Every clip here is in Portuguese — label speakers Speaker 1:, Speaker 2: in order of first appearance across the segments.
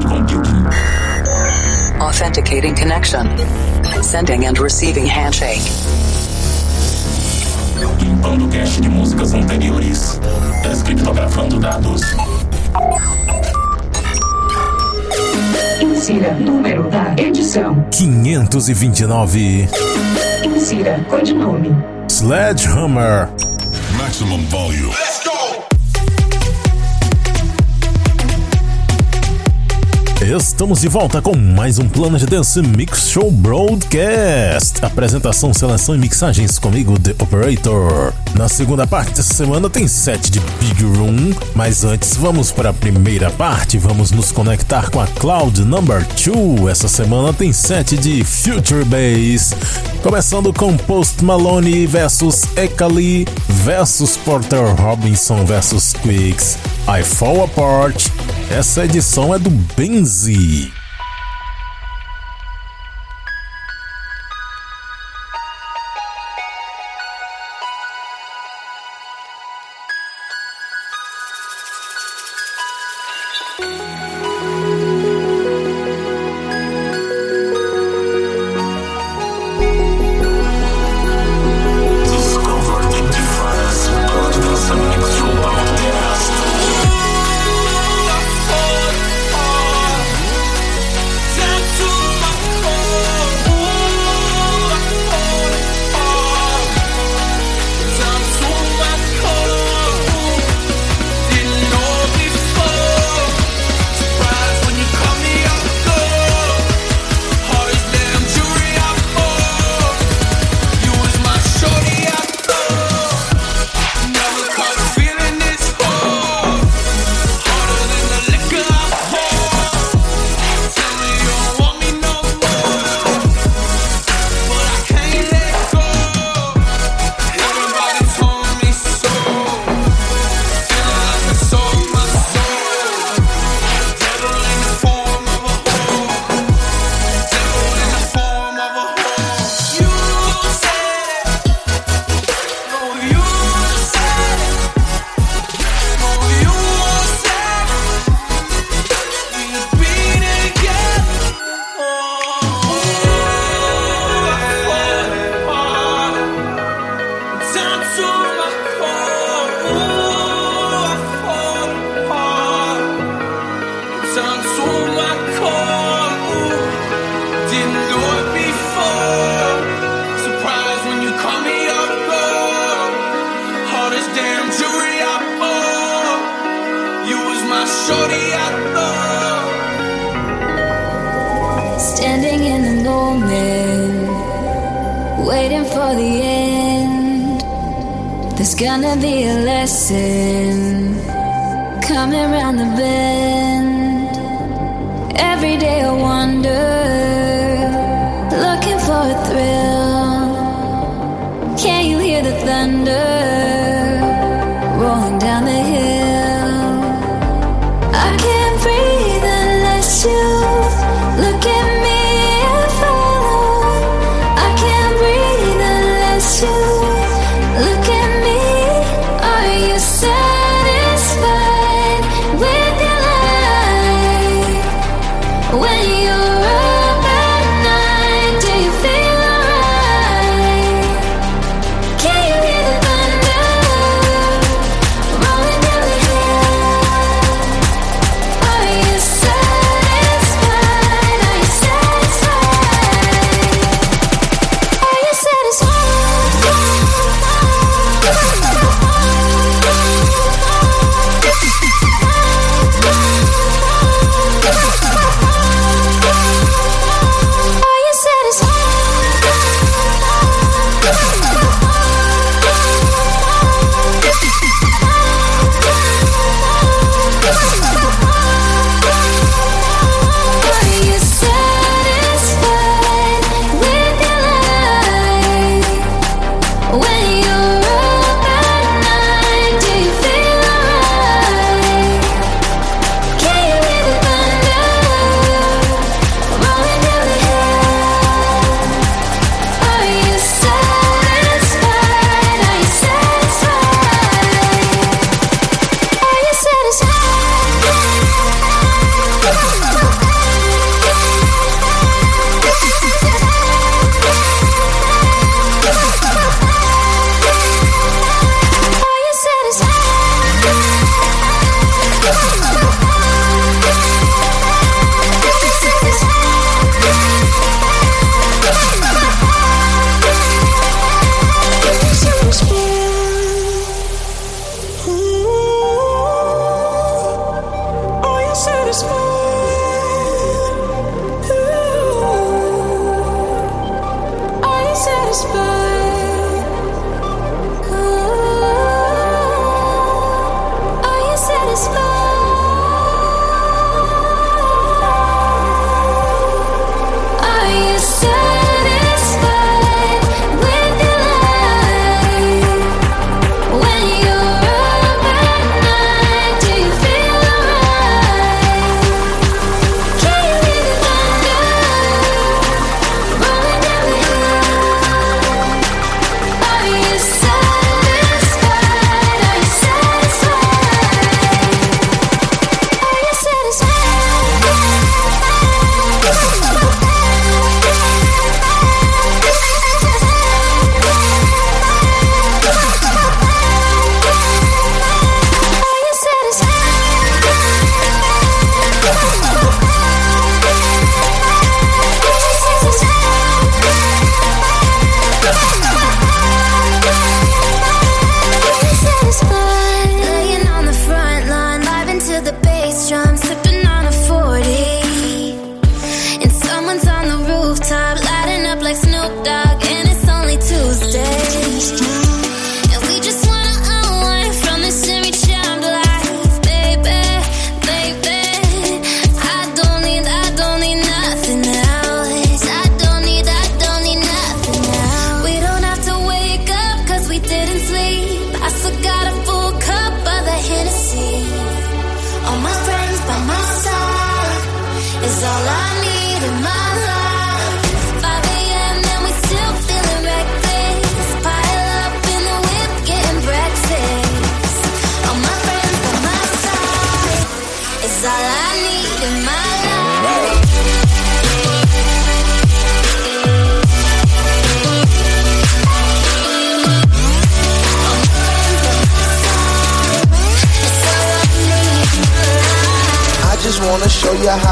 Speaker 1: cloud computing.
Speaker 2: Authenticating connection. Sending and receiving handshake.
Speaker 1: Limpando cache de músicas anteriores. Descriptografando dados.
Speaker 3: Insira número da edição.
Speaker 4: 529.
Speaker 3: Insira codinome.
Speaker 4: Sledgehammer.
Speaker 5: Maximum volume.
Speaker 4: Estamos de volta com mais um Planet Dance Mix Show Broadcast. Apresentação, seleção e mixagens comigo, The Operator. Na segunda parte dessa semana tem set de Big Room, mas antes vamos para a primeira parte. Vamos nos conectar com a Cloud Number 2. Essa semana tem set de Future Bass, começando com Post Malone versus Ekali versus Porter Robinson versus Quicks. I Fall Apart. Essa edição é do Benzi.
Speaker 6: Your thrill.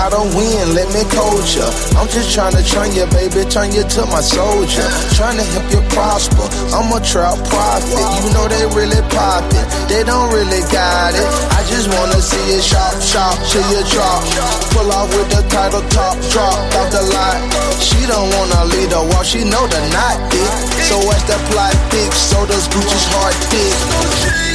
Speaker 6: how to win, let me coach ya. I'm just trying to train you, baby, turn you to my soldier. Trying to help you prosper, I'm a trout prophet. You know they really pop it, they don't really got it. I just wanna see you shop, shop, till you drop. Pull off with the title top, drop off the lot. She don't wanna lead the wall, she know the not dick. So as the plot thick, so does Gucci's heart thick.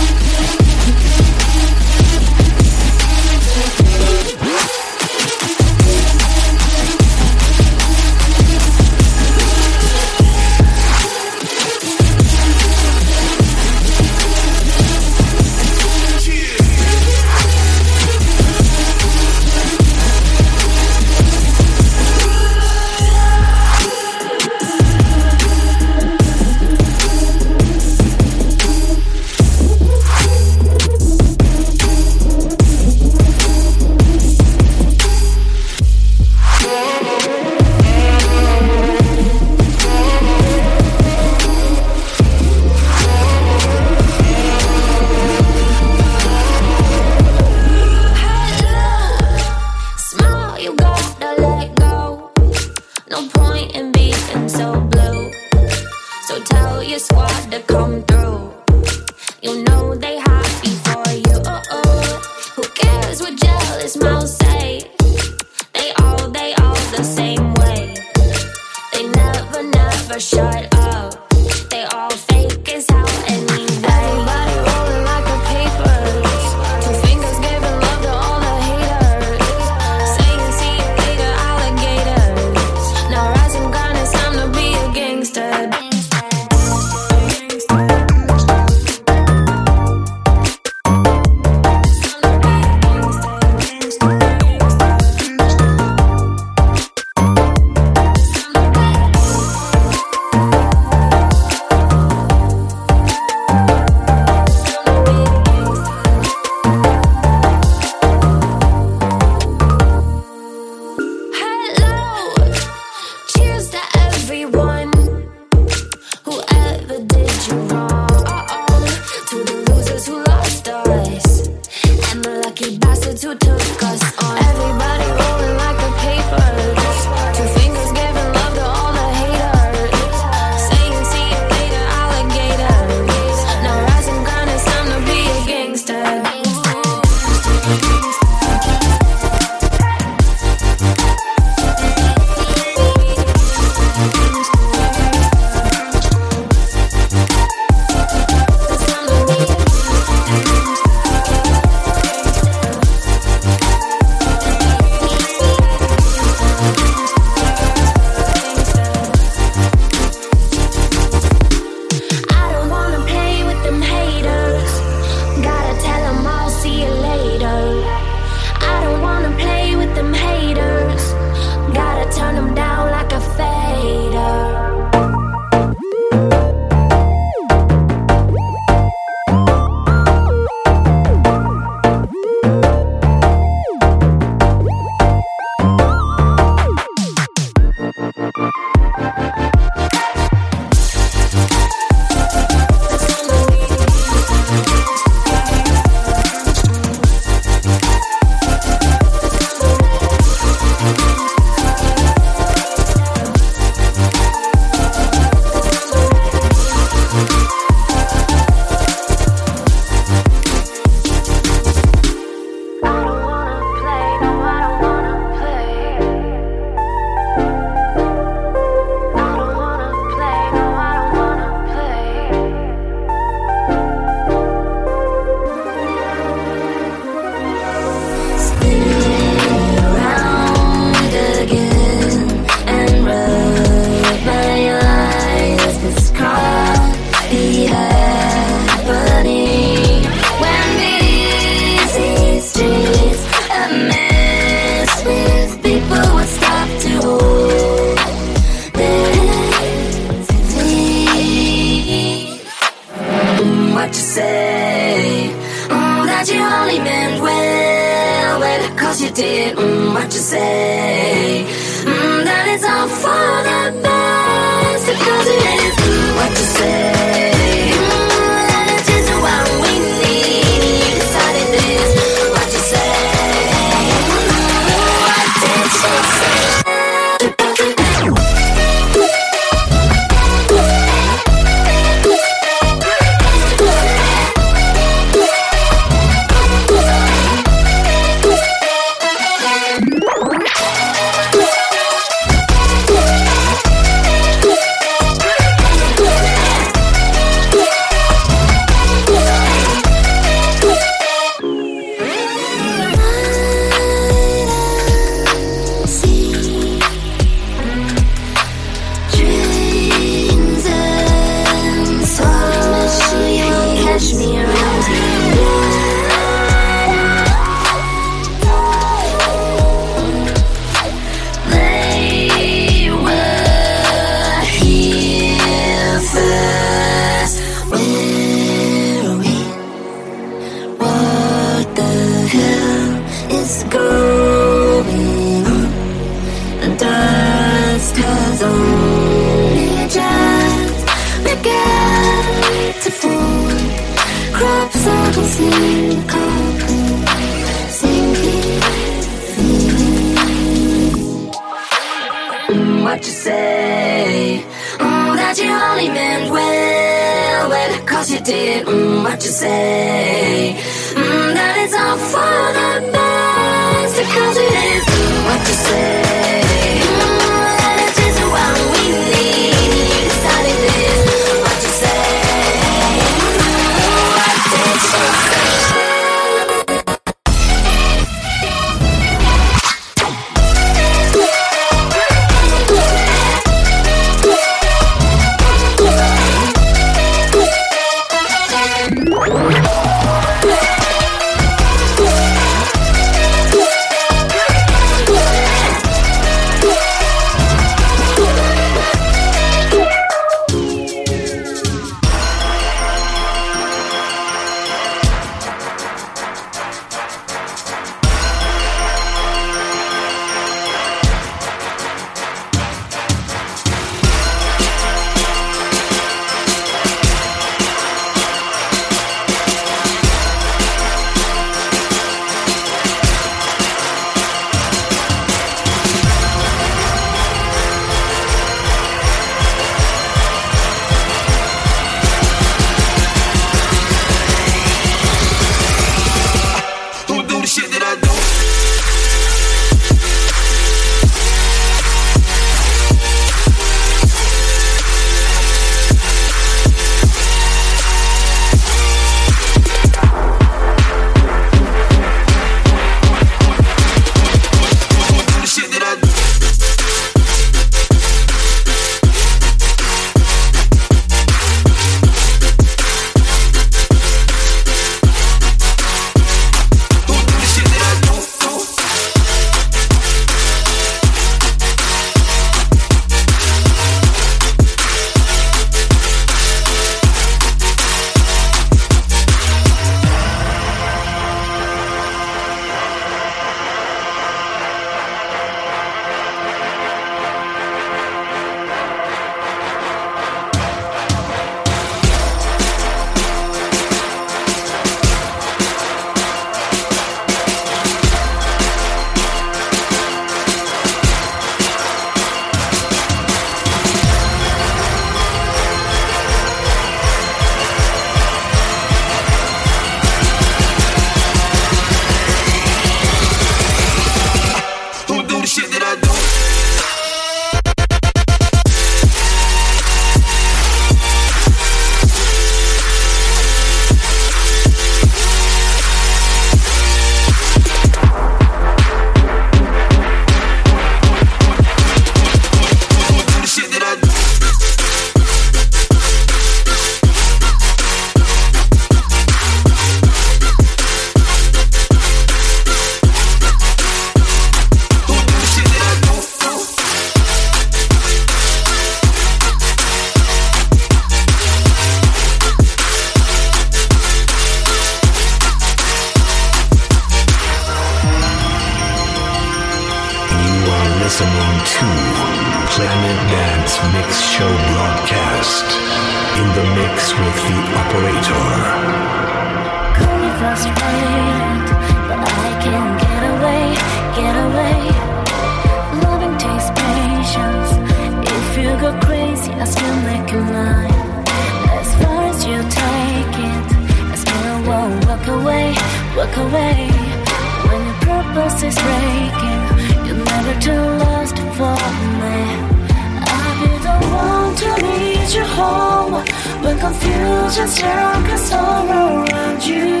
Speaker 6: Home when confusion circles all around you.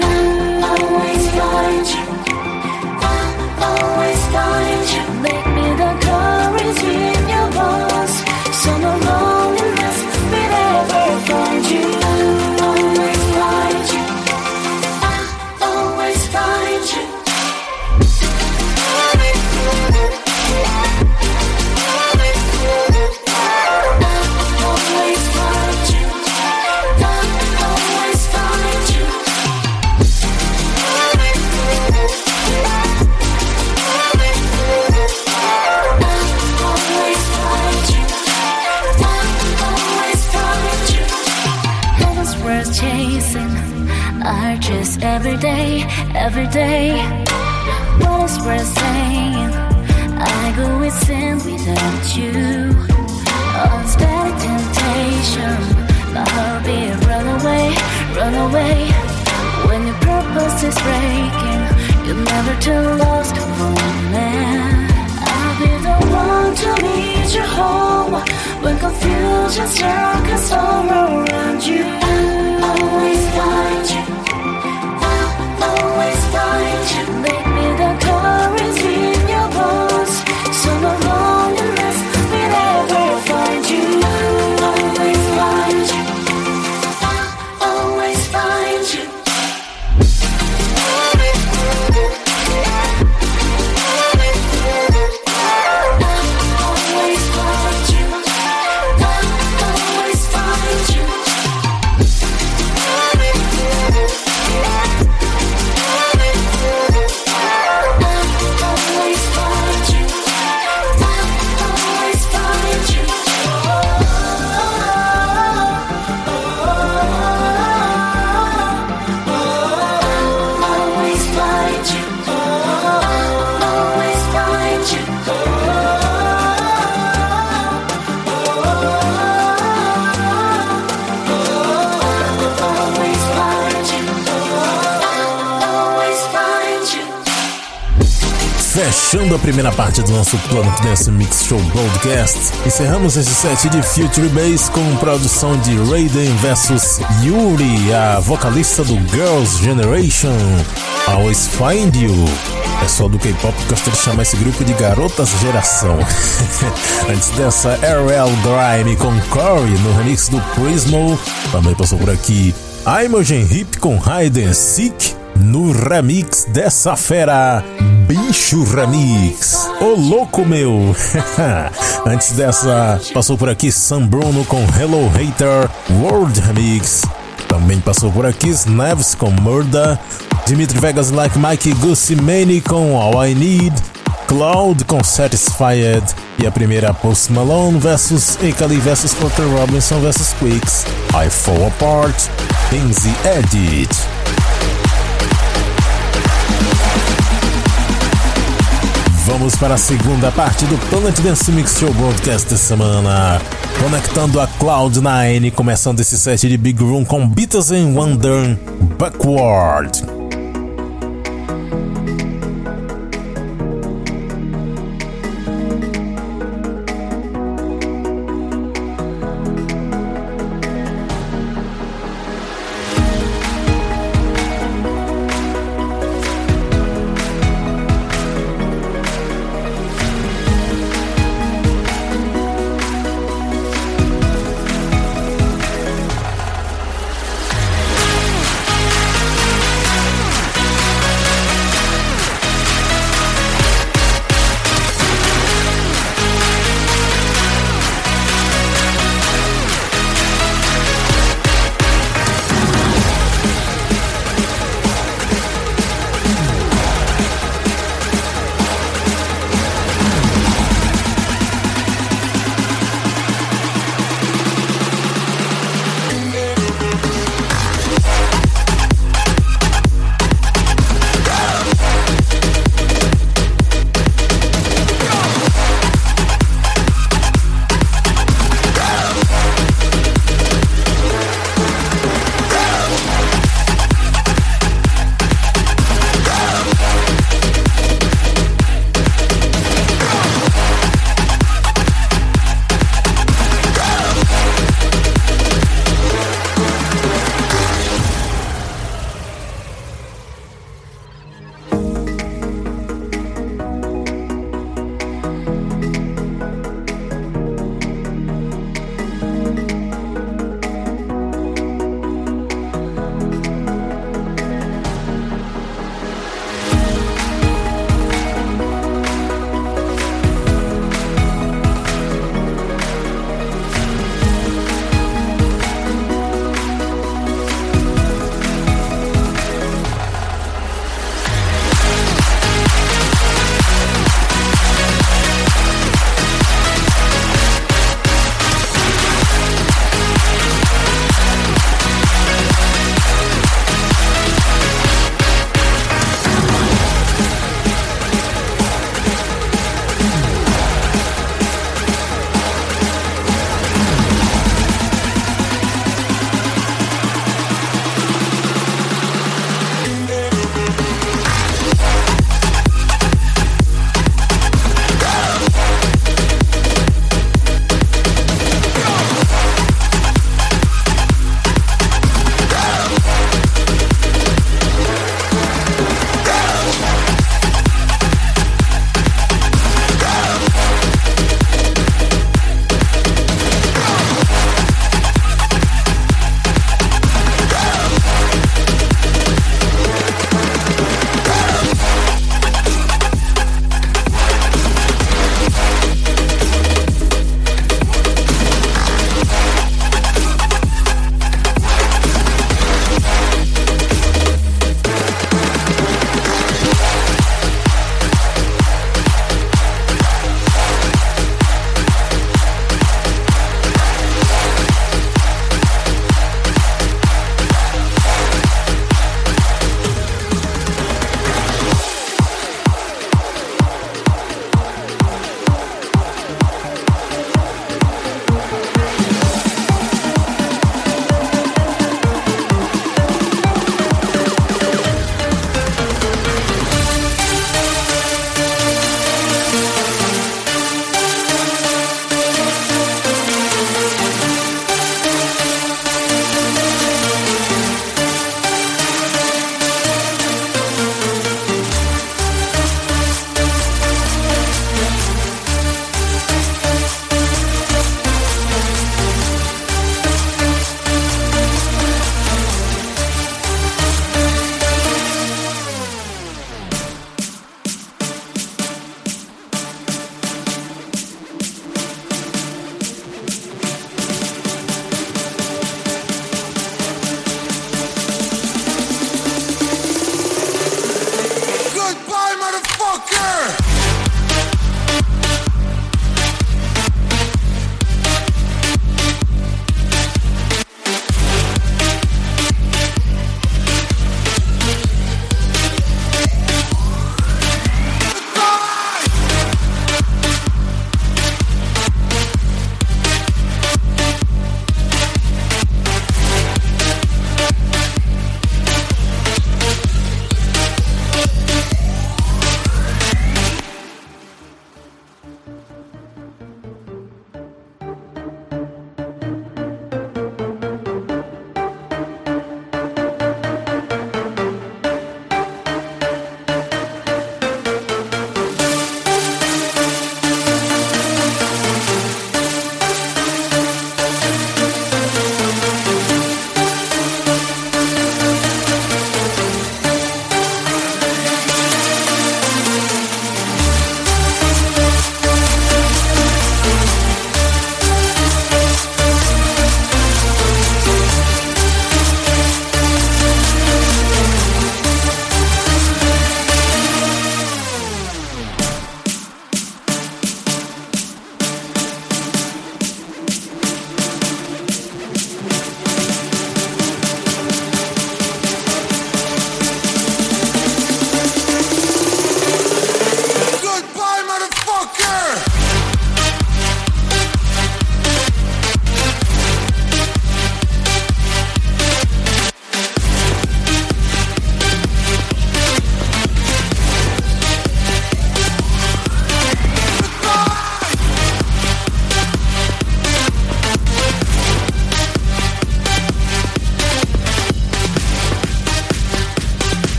Speaker 6: Always find you. With without you. Unsteady temptation, my heart be run away, run away. When your purpose is breaking, you're never too lost for me. I'll be the one to lead you home when confusion circles all around you. I'll always find you. I'll always find you. Make me the courage
Speaker 7: primeira parte do nosso Planet Dance Mix Show Broadcast, encerramos esse set de Future Bass com produção de Raiden vs Yuri, a vocalista do Girls' Generation. Always Find You. Pessoal do K-pop gosta de chamar esse grupo de garotas geração. Antes dessa, RL Grime com Corey no remix do Prismo. Também passou por aqui Imogen Hip com and Seek no remix dessa fera, Bicho Remix. Ô louco meu! Antes dessa, passou por aqui Sam Bruno com Hello Hater World Remix. Também passou por aqui Snaves com Murder, Dimitri Vegas Like Mike Gussimani com All I Need, Cloud com Satisfied e a primeira Post Malone vs Ekali vs Porter Robinson vs Quicks, I Fall Apart, Things Edit. Vamos para a segunda parte do Planet Dance Mix Show Broadcast da semana. Conectando a Cloud9, começando esse set de Big Room com Beatles and Wonder Backward.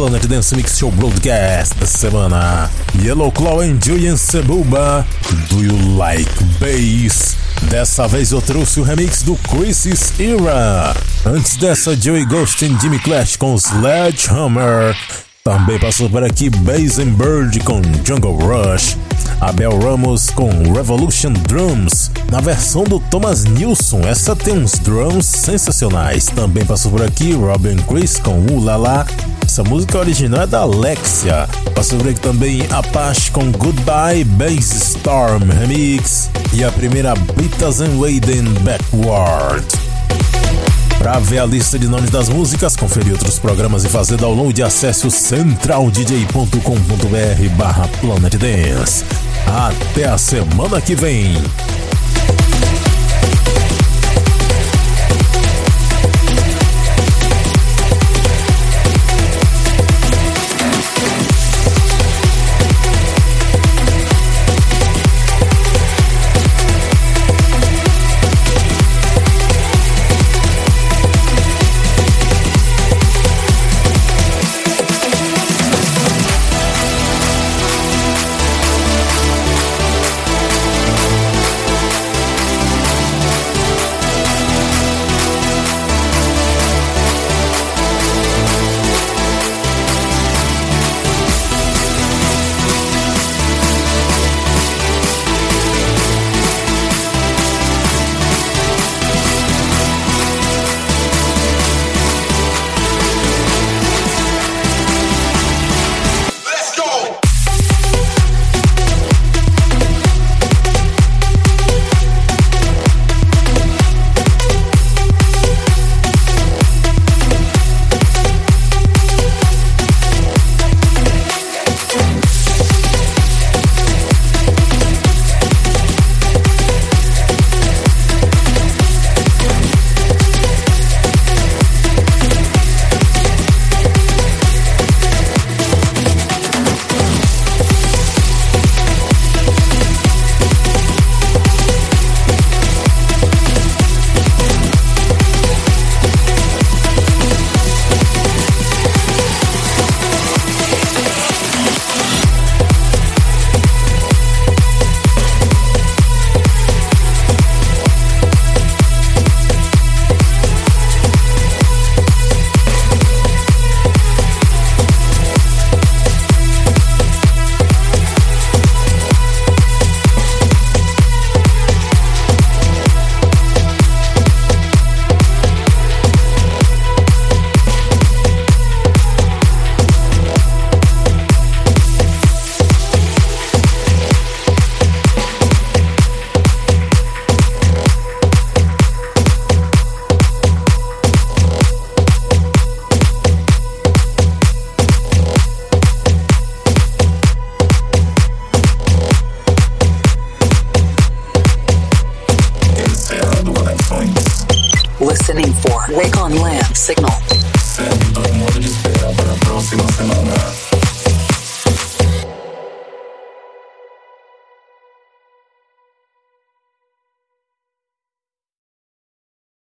Speaker 7: Planet Dance Mix Show Broadcast da semana. Yellow Claw and Julian Sebuba. Do You Like Bass? Dessa vez eu trouxe o remix do Chris's Era. Antes dessa, Joey Ghost e Jimmy Clash com Sledgehammer. Também passou por aqui Bird com Jungle Rush. Abel Ramos com Revolution Drums, na versão do Thomas Nilsson. Essa tem uns drums sensacionais. Também passou por aqui Robin Chris com Ulala. Essa música original é da Alexia. Por aqui também Apache com Goodbye Bass Storm Remix. E a primeira Beatles and Waden Backward. Para ver a lista de nomes das músicas, conferir outros programas e fazer download, acesse o centraldj.com.br barra Planet Dance. Até a semana que vem!